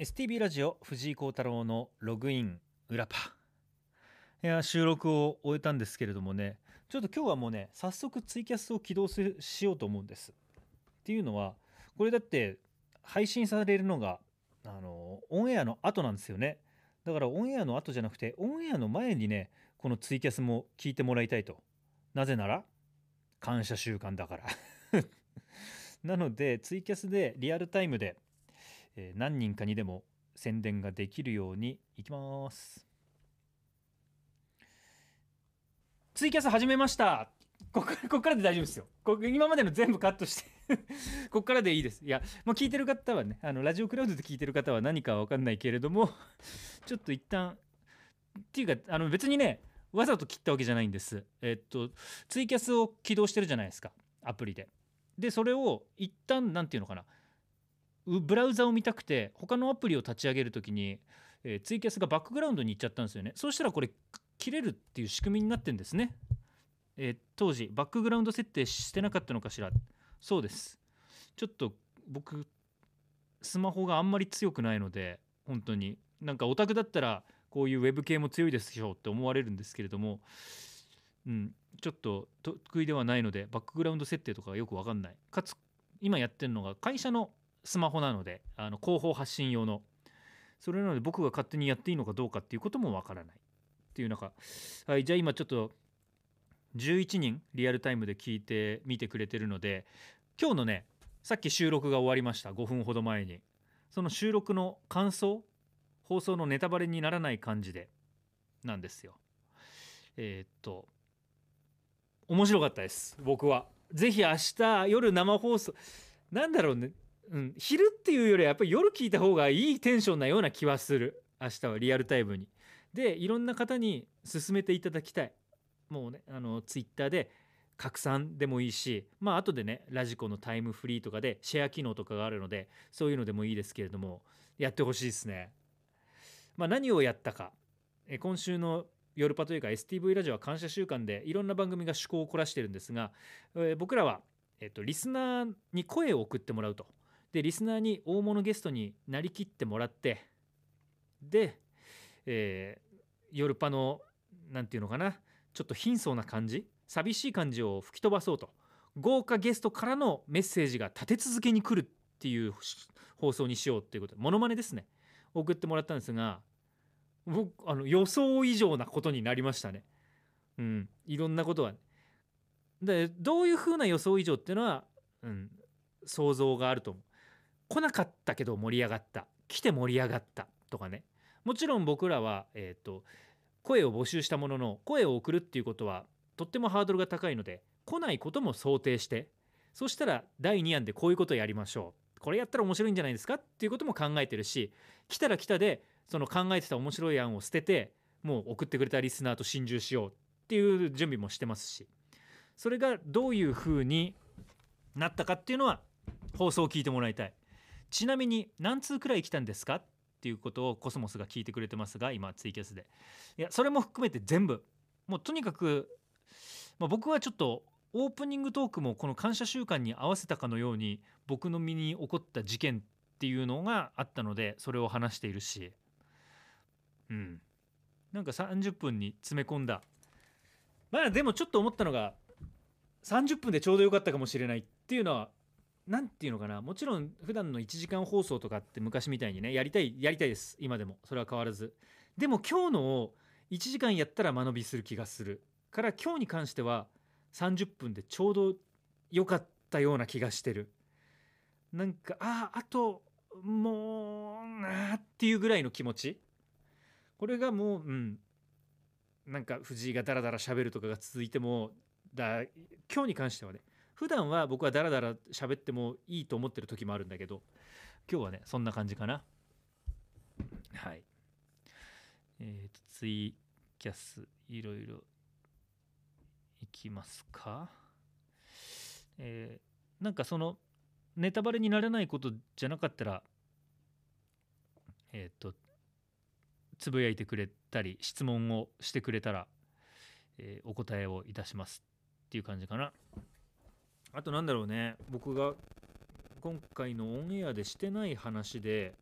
STB ラジオ藤井幸太郎のログイン裏パ。いや収録を終えたんですけれどもねちょっと今日はもうね早速ツイキャスを起動しようと思うんです。っていうのはこれだって配信されるのがあのオンエアの後なんですよね。だからオンエアの後じゃなくてオンエアの前にねこのツイキャスも聞いてもらいたいと。なぜなら感謝習慣だから。なのでツイキャスでリアルタイムで、えー何人かにでも宣伝ができるようにいきます。ツイキャス始めました。ここここからで大丈夫ですよ。こ今までの全部カットして。ここからでいいです。いやもう聞いてる方はねあのラジオクラウドで聞いてる方は何かは分かんないけれどもちょっと一旦っていうかあの別にねわざと切ったわけじゃないんです。えっとツイキャスを起動してるじゃないですか。アプリで。でそれを一旦なんていうのかな。ブラウザを見たくて他のアプリを立ち上げるときに、えーツイキャスがバックグラウンドに行っちゃったんですよね。そうしたらこれ切れるっていう仕組みになってんですね、えー当時バックグラウンド設定してなかったのかしら。そうです。ちょっと僕スマホがあんまり強くないので本当に。なんかオタクだったらこういうウェブ系も強いですでしょって思われるんですけれどもうん、ちょっと得意ではないのでバックグラウンド設定とかがよく分かんない。かつ今やってるのが会社のスマホなのであの広報発信用の。それなので僕が勝手にやっていいのかどうかっていうことも分からない。っていう中はいじゃあ今ちょっと11人リアルタイムで聞いてみてくれてるので今日のねさっき収録が終わりました。5分ほど前に。その収録の感想放送のネタバレにならない感じでなんですよ。えーっと面白かったです。僕は。ぜひ明日夜生放送なんだろうね、うん、昼っていうよりはやっぱり夜聞いた方がいいテンションなような気はする。明日はリアルタイムに。でいろんな方に勧めていただきたい。もうねあのツイッターで拡散でもいいしまあ後でねラジコのタイムフリーとかでシェア機能とかがあるのでそういうのでもいいですけれどもやってほしいですね。まあ何をやったか。え今週の夜パというか STV ラジオは感謝週間でいろんな番組が趣向を凝らしてるんですが、え僕らは、えっとリスナーに声を送ってもらうと。でリスナーに大物ゲストになりきってもらってで、えー夜パのなんていうのかなちょっと貧相な感じ寂しい感じを吹き飛ばそうと豪華ゲストからのメッセージが立て続けに来るっていう放送にしようっていうことでモノマネですね送ってもらったんですが僕あの予想以上なことになりましたね。うん、いろんなことは。でどういうふうな予想以上っていうのは、うん、想像があると思う。来なかったけど盛り上がった。来て盛り上がったとかね。もちろん僕らは、えー、と声を募集したものの声を送るっていうことはとってもハードルが高いので来ないことも想定してそしたら第2案でこういうことをやりましょう。これやったら面白いんじゃないですかっていうことも考えてるし来たら来たでその考えてた面白い案を捨ててもう送ってくれたリスナーと心中しようっていう準備もしてますし。それがどういうふうになったかっていうのは放送を聞いてもらいたい。ちなみに何通くらい来たんですか？っていうことをコスモスが聞いてくれてますが今ツイキャスで。いやそれも含めて全部。もうとにかく、まあ、僕はちょっとオープニングトークもこの感謝週間に合わせたかのように僕の身に起こった事件っていうのがあったのでそれを話しているし。うん。なんか30分に詰め込んだ。まあでもちょっと思ったのが30分でちょうどよかったかもしれないっていうのは何ていうのかなもちろん普段の1時間放送とかって昔みたいにねやりたいやりたいです。今でも。それは変わらず。でも今日のを1時間やったら間延びする気がする。から今日に関しては30分でちょうど良かったような気がしてる。なんかあああともうなあっていうぐらいの気持ち。これがもううん。なんか藤井がダラダラ喋るとかが続いてもだ今日に関してはね。普段は僕はダラダラ喋ってもいいと思ってる時もあるんだけど今日はねそんな感じかな。はい。えっ、とツイキャスいろいろいきますか？えーなんかそのネタバレにならないことじゃなかったらえっ、とつぶやいてくれたり質問をしてくれたら、えーお答えをいたしますっていう感じかな。あとなんだろうね。僕が今回のオンエアでしてない話で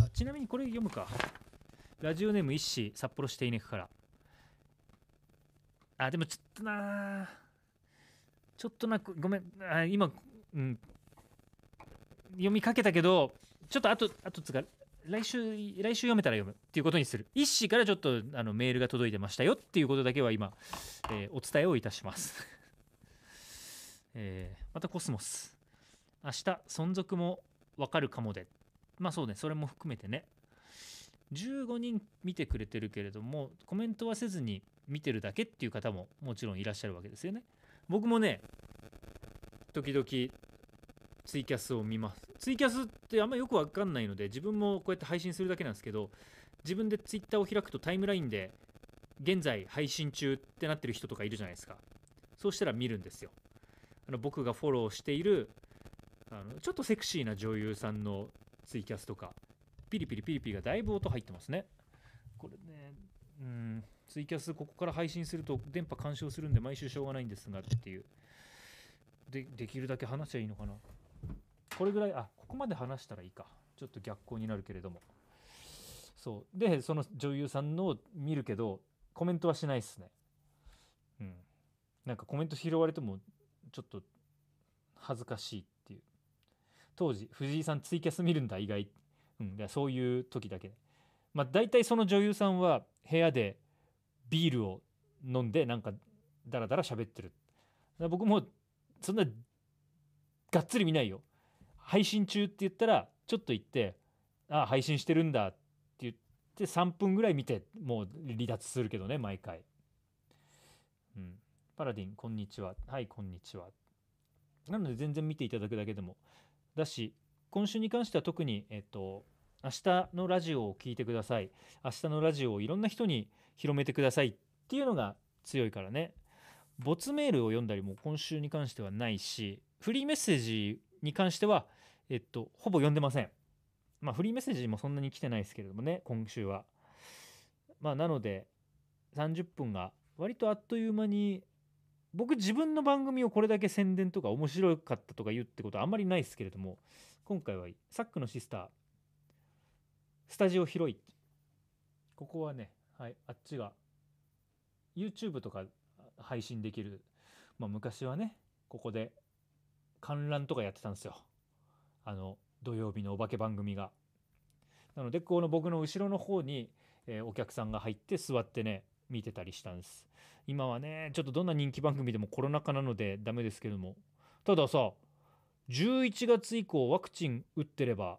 あちなみにこれ読むか。ラジオネーム一子札幌市手稲区から。あでもちょっとなちょっとなごめん。あ今、うん、読みかけたけどちょっとあとあとつか来週来週読めたら読む。っていうことにする。一子からちょっとあのメールが届いてましたよっていうことだけは今、えーお伝えをいたします、えーまたコスモス。明日存続もわかるかもで。まあそうねそれも含めてね。15人見てくれてるけれどもコメントはせずに見てるだけっていう方ももちろんいらっしゃるわけですよね。僕もね時々ツイキャスを見ます。ツイキャスってあんまよくわかんないので自分もこうやって配信するだけなんですけど自分でツイッターを開くとタイムラインで現在配信中ってなってる人とかいるじゃないですか。そうしたら見るんですよ。あの僕がフォローしているあのちょっとセクシーな女優さんのツイキャスとかピリピリピリピリがだいぶ音入ってますね。これねうんツイキャスここから配信すると電波干渉するんで毎週しょうがないんですがっていう。でできるだけ話しゃいいのかな。これぐらいあここまで話したらいいか。ちょっと逆光になるけれども。そう。でその女優さんのを見るけどコメントはしないっすね。うん。なんかコメント拾われてもちょっと恥ずかしいっていう。当時藤井さんツイキャス見るんだ意外。うん、でそういう時だけ。まあ大体その女優さんは部屋でビールを飲んでなんかダラダラ喋ってる。僕もそんながっつり見ないよ。配信中って言ったらちょっと言って「ああ配信してるんだ」って言って3分ぐらい見てもう離脱するけどね毎回。パラディンこんにちは。はいこんにちは。なので全然見ていただくだけでも。だし今週に関しては特に、えっと、明日のラジオを聞いてください。明日のラジオをいろんな人に広めてください。っていうのが強いからね。没メールを読んだりも今週に関してはないしフリーメッセージに関しては、えっと、ほぼ読んでません。まあフリーメッセージもそんなに来てないですけれどもね今週は。まあなので30分が割とあっという間に僕自分の番組をこれだけ宣伝とか面白かったとか言うってことはあんまりないですけれども今回はサックのシスタースタジオ広い。ここはね、はい、あっちが YouTube とか配信できる、まあ、昔はねここで観覧とかやってたんですよ。あの土曜日のお化け番組が。なのでこの僕の後ろの方に、えーお客さんが入って座ってね見てたりしたんです。今はねちょっとどんな人気番組でもコロナ禍なのでダメですけども。たださ11月以降ワクチン打ってれば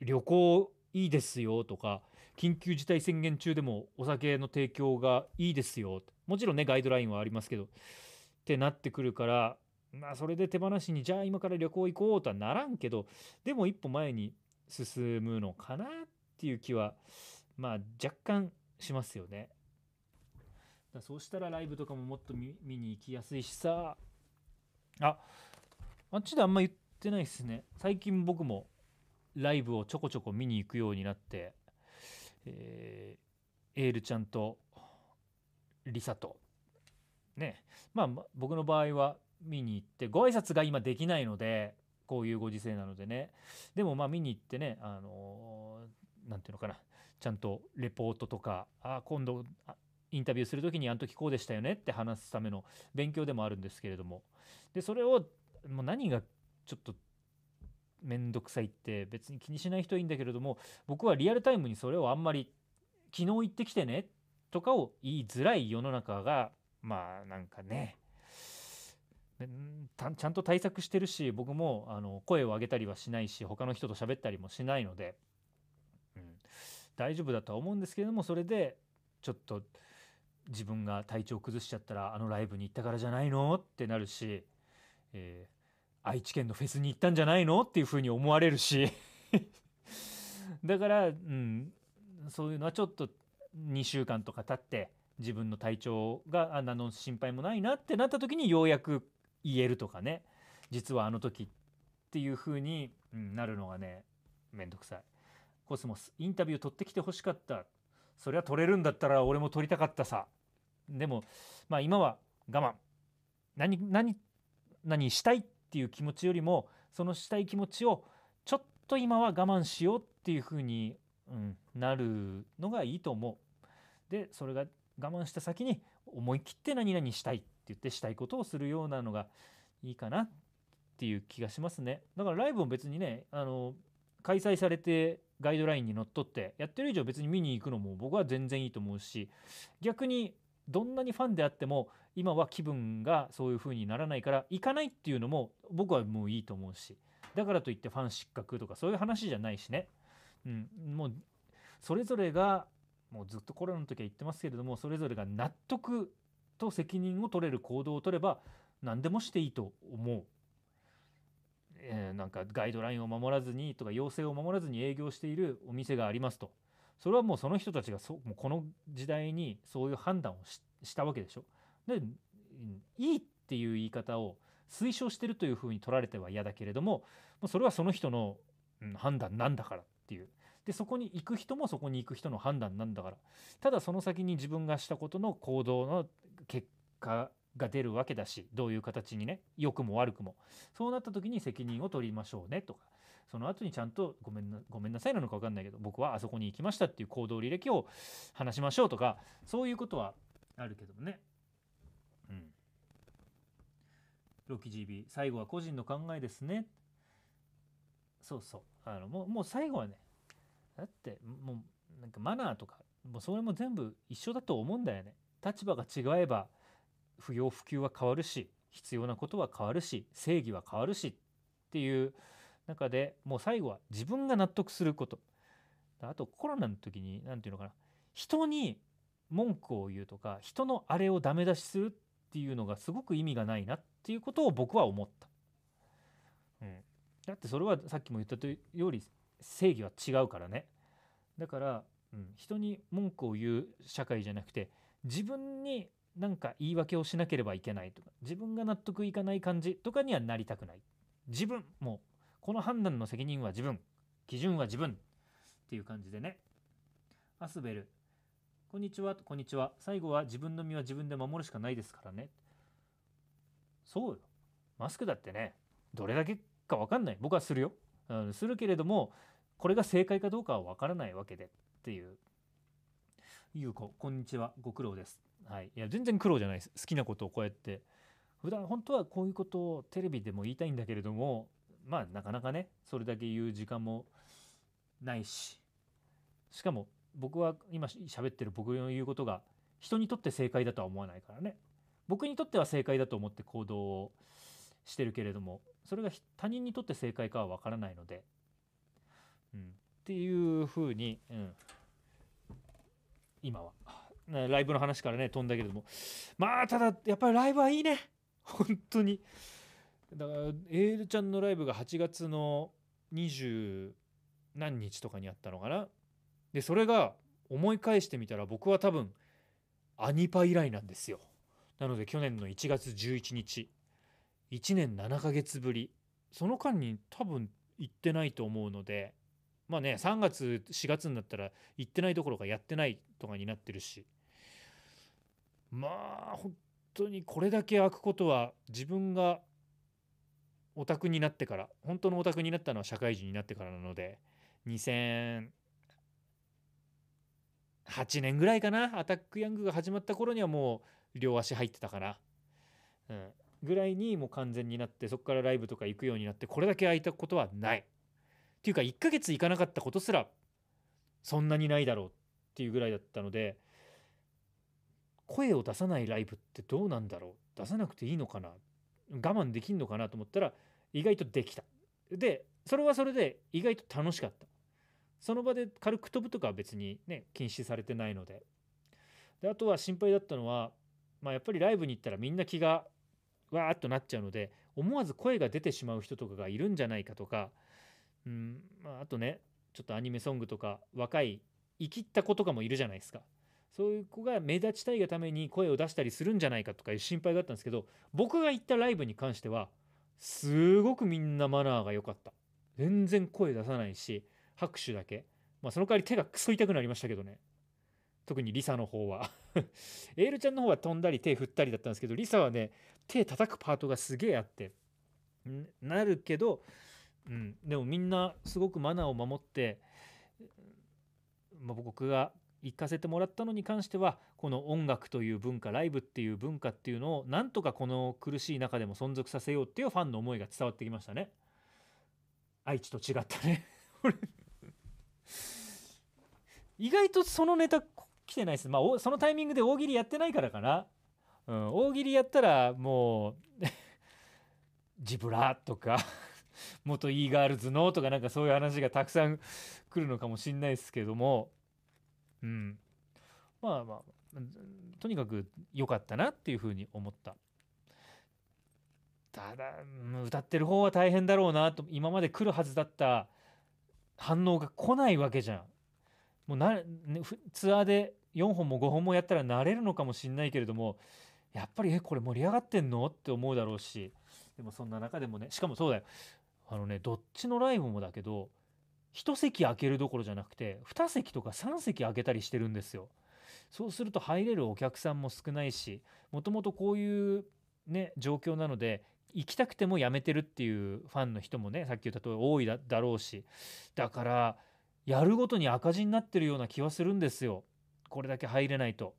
旅行いいですよとか緊急事態宣言中でもお酒の提供がいいですよ。もちろんねガイドラインはありますけどってなってくるからまあそれで手放しにじゃあ今から旅行行こうとはならんけどでも一歩前に進むのかなっていう気はまあ若干しますよね。だそうしたらライブとかももっと見に行きやすいしさ。ああっちであんま言ってないですね。最近僕もライブをちょこちょこ見に行くようになって、えーエールちゃんとリサとね。まあ僕の場合は見に行ってご挨拶が今できないのでこういうご時世なのでね。でもまあ見に行ってねあのーていうのかな。ちゃんとレポートとかあ今度あインタビューする時にあの時こうでしたよねって話すための勉強でもあるんですけれども。でそれをもう何がちょっと面倒くさいって別に気にしない人はいいんだけれども僕はリアルタイムにそれをあんまり昨日行ってきてねとかを言いづらい世の中がまあなんかねちゃんと対策してるし僕もあの声を上げたりはしないし他の人と喋ったりもしないので、うん、大丈夫だとは思うんですけれどもそれでちょっと自分が体調崩しちゃったらあのライブに行ったからじゃないの？ってなるし、えー愛知県のフェスに行ったんじゃないの？っていうふうに思われるし。だから、うん、そういうのはちょっと2週間とか経って自分の体調があ何の心配もないなってなった時にようやく言えるとかね。実はあの時っていうふうに、なるのがねめんどくさい。コスモスインタビュー取ってきてほしかった。それは取れるんだったら俺も取りたかったさ。でもまあ今は我慢何何何したいっていう気持ちよりもそのしたい気持ちをちょっと今は我慢しようっていうふうにうん、なるのがいいと思う。でそれが我慢した先に思い切って何々したいって言ってしたいことをするようなのがいいかなっていう気がしますね。だからライブも別にねあの開催されてガイドラインにのっとってやってる以上別に見に行くのも僕は全然いいと思うし逆にどんなにファンであっても今は気分がそういう風にならないから行かないっていうのも僕はもういいと思うしだからといってファン失格とかそういう話じゃないしね、うん、もうそれぞれがもうずっとコロナの時は言ってますけれどもそれぞれが納得と責任を取れる行動を取れば何でもしていいと思う。えー、なんかガイドラインを守らずにとか要請を守らずに営業しているお店がありますとそれはもうその人たちがそもうこの時代にそういう判断をしたわけでしょ。でいいっていう言い方を推奨してるというふうに取られては嫌だけれどもそれはその人の判断なんだからっていうでそこに行く人もそこに行く人の判断なんだからただその先に自分がしたことの行動の結果が出るわけだしどういう形にね良くも悪くもそうなった時に責任を取りましょうねとかその後にちゃんとごめんなごめんなさいなのか分かんないけど僕はあそこに行きましたっていう行動履歴を話しましょうとかそういうことはあるけどもね。うん。ロキ GB 最後は個人の考えですね。そうそうあのもうもう最後はねだってもうなんかマナーとかもうそれも全部一緒だと思うんだよね。立場が違えば不要不急は変わるし必要なことは変わるし正義は変わるしっていう中でもう最後は自分が納得することあとコロナの時に何て言うのかな人に文句を言うとか人のあれをダメ出しするっていうのがすごく意味がないなっていうことを僕は思った。うん、だってそれはさっきも言ったとより正義は違うからね。だから、うん、人に文句を言う社会じゃなくて自分になんか言い訳をしなければいけないとか自分が納得いかない感じとかにはなりたくない自分もこの判断の責任は自分基準は自分っていう感じでね。アスベルこんにちはこんにちは。最後は自分の身は自分で守るしかないですからね。そうよ。マスクだってねどれだけか分かんない。僕はするよ、うん、するけれどもこれが正解かどうかは分からないわけで。っていう。ゆうここんにちは。ご苦労です。はい。いや全然苦労じゃないです。好きなことをこうやって。普段本当はこういうことをテレビでも言いたいんだけれどもまあなかなかねそれだけ言う時間もないし。しかも僕は今喋ってる僕の言うことが人にとって正解だとは思わないからね。僕にとっては正解だと思って行動をしてるけれどもそれが他人にとって正解かは分からないので、うん、っていうふうに、うん、今は。ライブの話からね飛んだけれども。まあただやっぱりライブはいいね。本当に。だからエールちゃんのライブが8月の20何日とかにあったのかな。でそれが思い返してみたら僕は多分アニパ以来なんですよ。なので去年の1月11日。1年7ヶ月ぶり。その間に多分行ってないと思うのでまあね3月4月になったら行ってないどころかやってないとかになってるし。まあ本当にこれだけ開くことは自分がオタクになってから本当のオタクになったのは社会人になってからなので2008年ぐらいかなアタックヤングが始まった頃にはもう両足入ってたかな、うん、ぐらいにもう完全になってそこからライブとか行くようになってこれだけ空いたことはない。っていうか1ヶ月行かなかったことすらそんなにないだろうっていうぐらいだったので声を出さないライブってどうなんだろう？出さなくていいのかな？我慢できんのかな？と思ったら意外とできた。でそれはそれで意外と楽しかった。その場で軽く飛ぶとかは別にね禁止されてないので。であとは心配だったのは、まあ、やっぱりライブに行ったらみんな気がわーっとなっちゃうので思わず声が出てしまう人とかがいるんじゃないかとか、うんまあ、あとねちょっとアニメソングとか若い生きった子とかもいるじゃないですか。そういう子が目立ちたいがために声を出したりするんじゃないかとかいう心配があったんですけど僕が行ったライブに関してはすごくみんなマナーが良かった。全然声出さないし拍手だけ。まあその代わり手がクソ痛くなりましたけどね。特にリサの方は。エールちゃんの方は飛んだり手振ったりだったんですけどリサはね手叩くパートがすげえあって。なるけど、うん、でもみんなすごくマナーを守ってまあ、僕が行かせてもらったのに関してはこの音楽という文化ライブっていう文化っていうのをなんとかこの苦しい中でも存続させようっていうファンの思いが伝わってきましたね。愛知と違ったね。意外とそのネタ来てないです。まあそのタイミングで大喜利やってないからかな、うん、大喜利やったらもう ジブラとか 元 e ガールズのとかなんかそういう話がたくさん来るのかもしんないですけども。うん。まあまあとにかく良かったなっていうふうに思ったただ歌ってる方は大変だろうなと今まで来るはずだった反応が来ないわけじゃんもうな、ね、ツアーで4本も5本もやったら慣れるのかもしんないけれどもやっぱりえこれ盛り上がってんのって思うだろうしでもそんな中でもねしかもそうだよあのねどっちのライブもだけど1席空けるどころじゃなくて2席とか3席空けたりしてるんですよ。そうすると入れるお客さんも少ないしもともとこういうね状況なので行きたくてもやめてるっていうファンの人もねさっき言った通り多いだろうしだからやるごとに赤字になってるような気はするんですよこれだけ入れないと。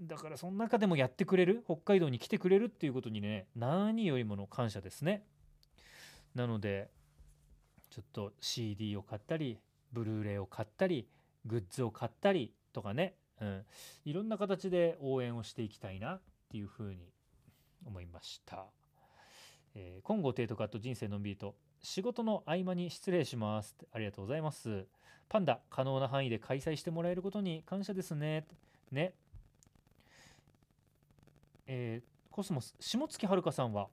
だからその中でもやってくれる北海道に来てくれるっていうことにね何よりもの感謝ですね。なのでちょっと CD を買ったりブルーレイを買ったりグッズを買ったりとかね、うん、いろんな形で応援をしていきたいなっていうふうに思いました。えー、今後テイトカット人生のんびりと仕事の合間に失礼しますありがとうございます。パンダ可能な範囲で開催してもらえることに感謝ですね。ね。えー、コスモス下月遥さんは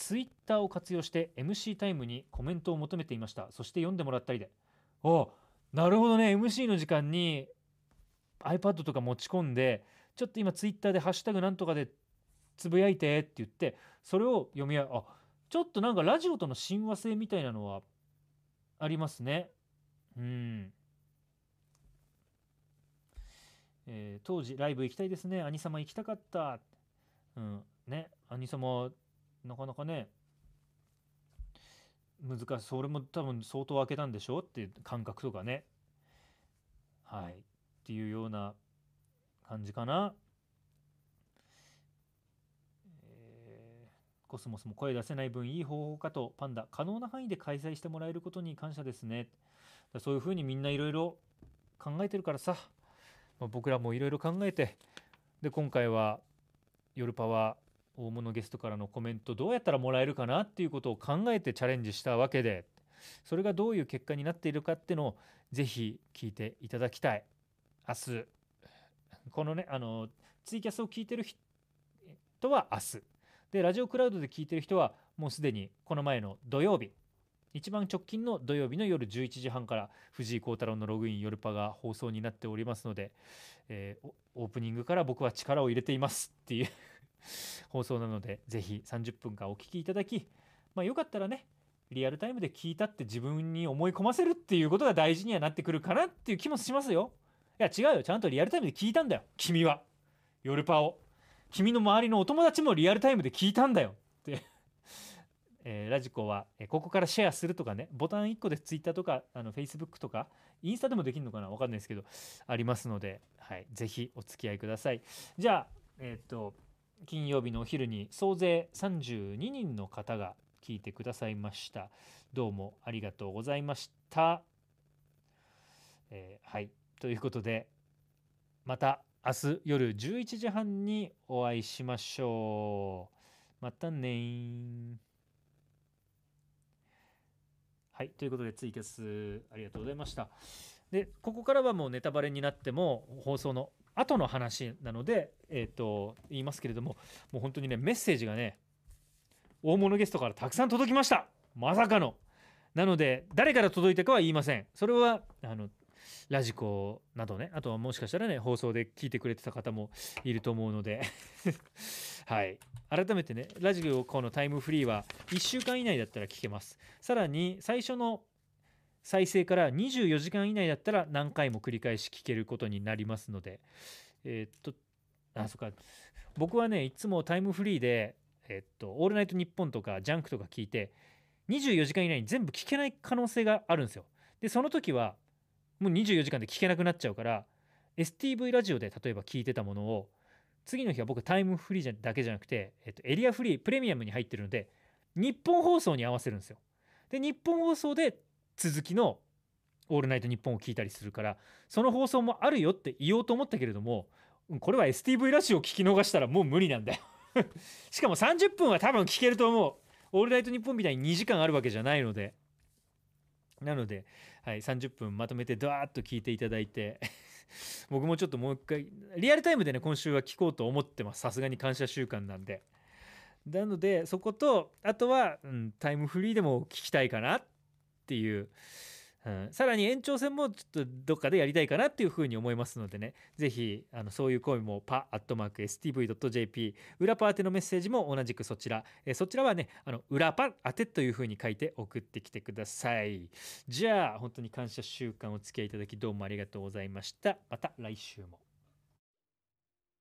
ツイッターを活用して MC タイムにコメントを求めていました。そして読んでもらったりで。おなるほどね。MC の時間に iPad とか持ち込んでちょっと今ツイッターで「ハッシュタグなんとかでつぶやいて」って言ってそれを読み合う。あちょっとなんかラジオとの親和性みたいなのはありますね。うん。えー、当時ライブ行きたいですね。兄様行きたかった。うんね。兄様なかなかね難しい。それも多分相当開けたんでしょっていう感覚とかね。はい。っていうような感じかな、えー、コスモスも声出せない分いい方法かとパンダ。可能な範囲で開催してもらえることに感謝ですね。そういうふうにみんないろいろ考えてるからさ、まあ、僕らもいろいろ考えて。で今回は夜パワー大物ゲストからのコメントどうやったらもらえるかなっていうことを考えてチャレンジしたわけでそれがどういう結果になっているかっていうのをぜひ聞いていただきたい。明日このねあのツイキャスを聞いてる人は明日。でラジオクラウドで聞いてる人はもうすでにこの前の土曜日。一番直近の土曜日の夜11時半から藤井幸太郎のログイン夜パが放送になっておりますので、えー、オープニングから僕は力を入れていますっていう放送なのでぜひ30分間お聴きいただき、まあ、よかったらねリアルタイムで聞いたって自分に思い込ませるっていうことが大事にはなってくるかなっていう気もしますよ。いや違うよ。ちゃんとリアルタイムで聞いたんだよ。君は。夜パを。君の周りのお友達もリアルタイムで聞いたんだよ。って。えー、ラジコは、えー、ここからシェアするとかね。ボタン1個で Twitter とかあの Facebook とかインスタでもできるのかな？分かんないですけどありますので、はい、ぜひお付き合いください。じゃあえっ、と金曜日のお昼に総勢32人の方が聞いてくださいました。どうもありがとうございました、えー、はい。ということでまた明日夜11時半にお会いしましょう。またねはい。ということでツイキャスありがとうございました。でここからはもうネタバレになっても放送の後の話なので、えーと、言いますけれどももう本当にねメッセージがね大物ゲストからたくさん届きました。まさかの。なので誰から届いたかは言いません。それはあのラジコなどねあとはもしかしたらね放送で聞いてくれてた方もいると思うので。はい。改めてねラジコのタイムフリーは1週間以内だったら聞けます。さらに最初の再生から24時間以内だったら何回も繰り返し聞けることになりますので。えー、っとあそっか。僕はねいつもタイムフリーでえっと「オールナイトニッポン」とか「ジャンク」とか聞いて24時間以内に全部聞けない可能性があるんですよ。でその時はもう24時間で聞けなくなっちゃうから STV ラジオで例えば聞いてたものを次の日は僕タイムフリーだけじゃなくて、えっと、エリアフリープレミアムに入ってるので日本放送に合わせるんですよ。で日本放送で続きの「オールナイトニッポン」を聞いたりするからその放送もあるよって言おうと思ったけれどもこれは STV ラジオを聞き逃したらもう無理なんだよ。しかも30分は多分聞けると思う「オールナイトニッポン」みたいに2時間あるわけじゃないので。なので、はい、30分まとめてドワーッと聞いていただいて 僕もちょっともう一回リアルタイムでね今週は聞こうと思ってます。さすがに感謝週間なんで。なのでそことあとは、うん、タイムフリーでも聞きたいかなっていううん、さらに延長戦もちょっとどっかでやりたいかなっていうふうに思いますのでね。ぜひあのそういう声もパアットマーク STV.jp 裏パ宛てのメッセージも同じくそちら、えそちらはねあの裏パ宛てというふうに書いて送ってきてください。じゃあ本当に感謝週間お付き合いいただきどうもありがとうございました。また来週も。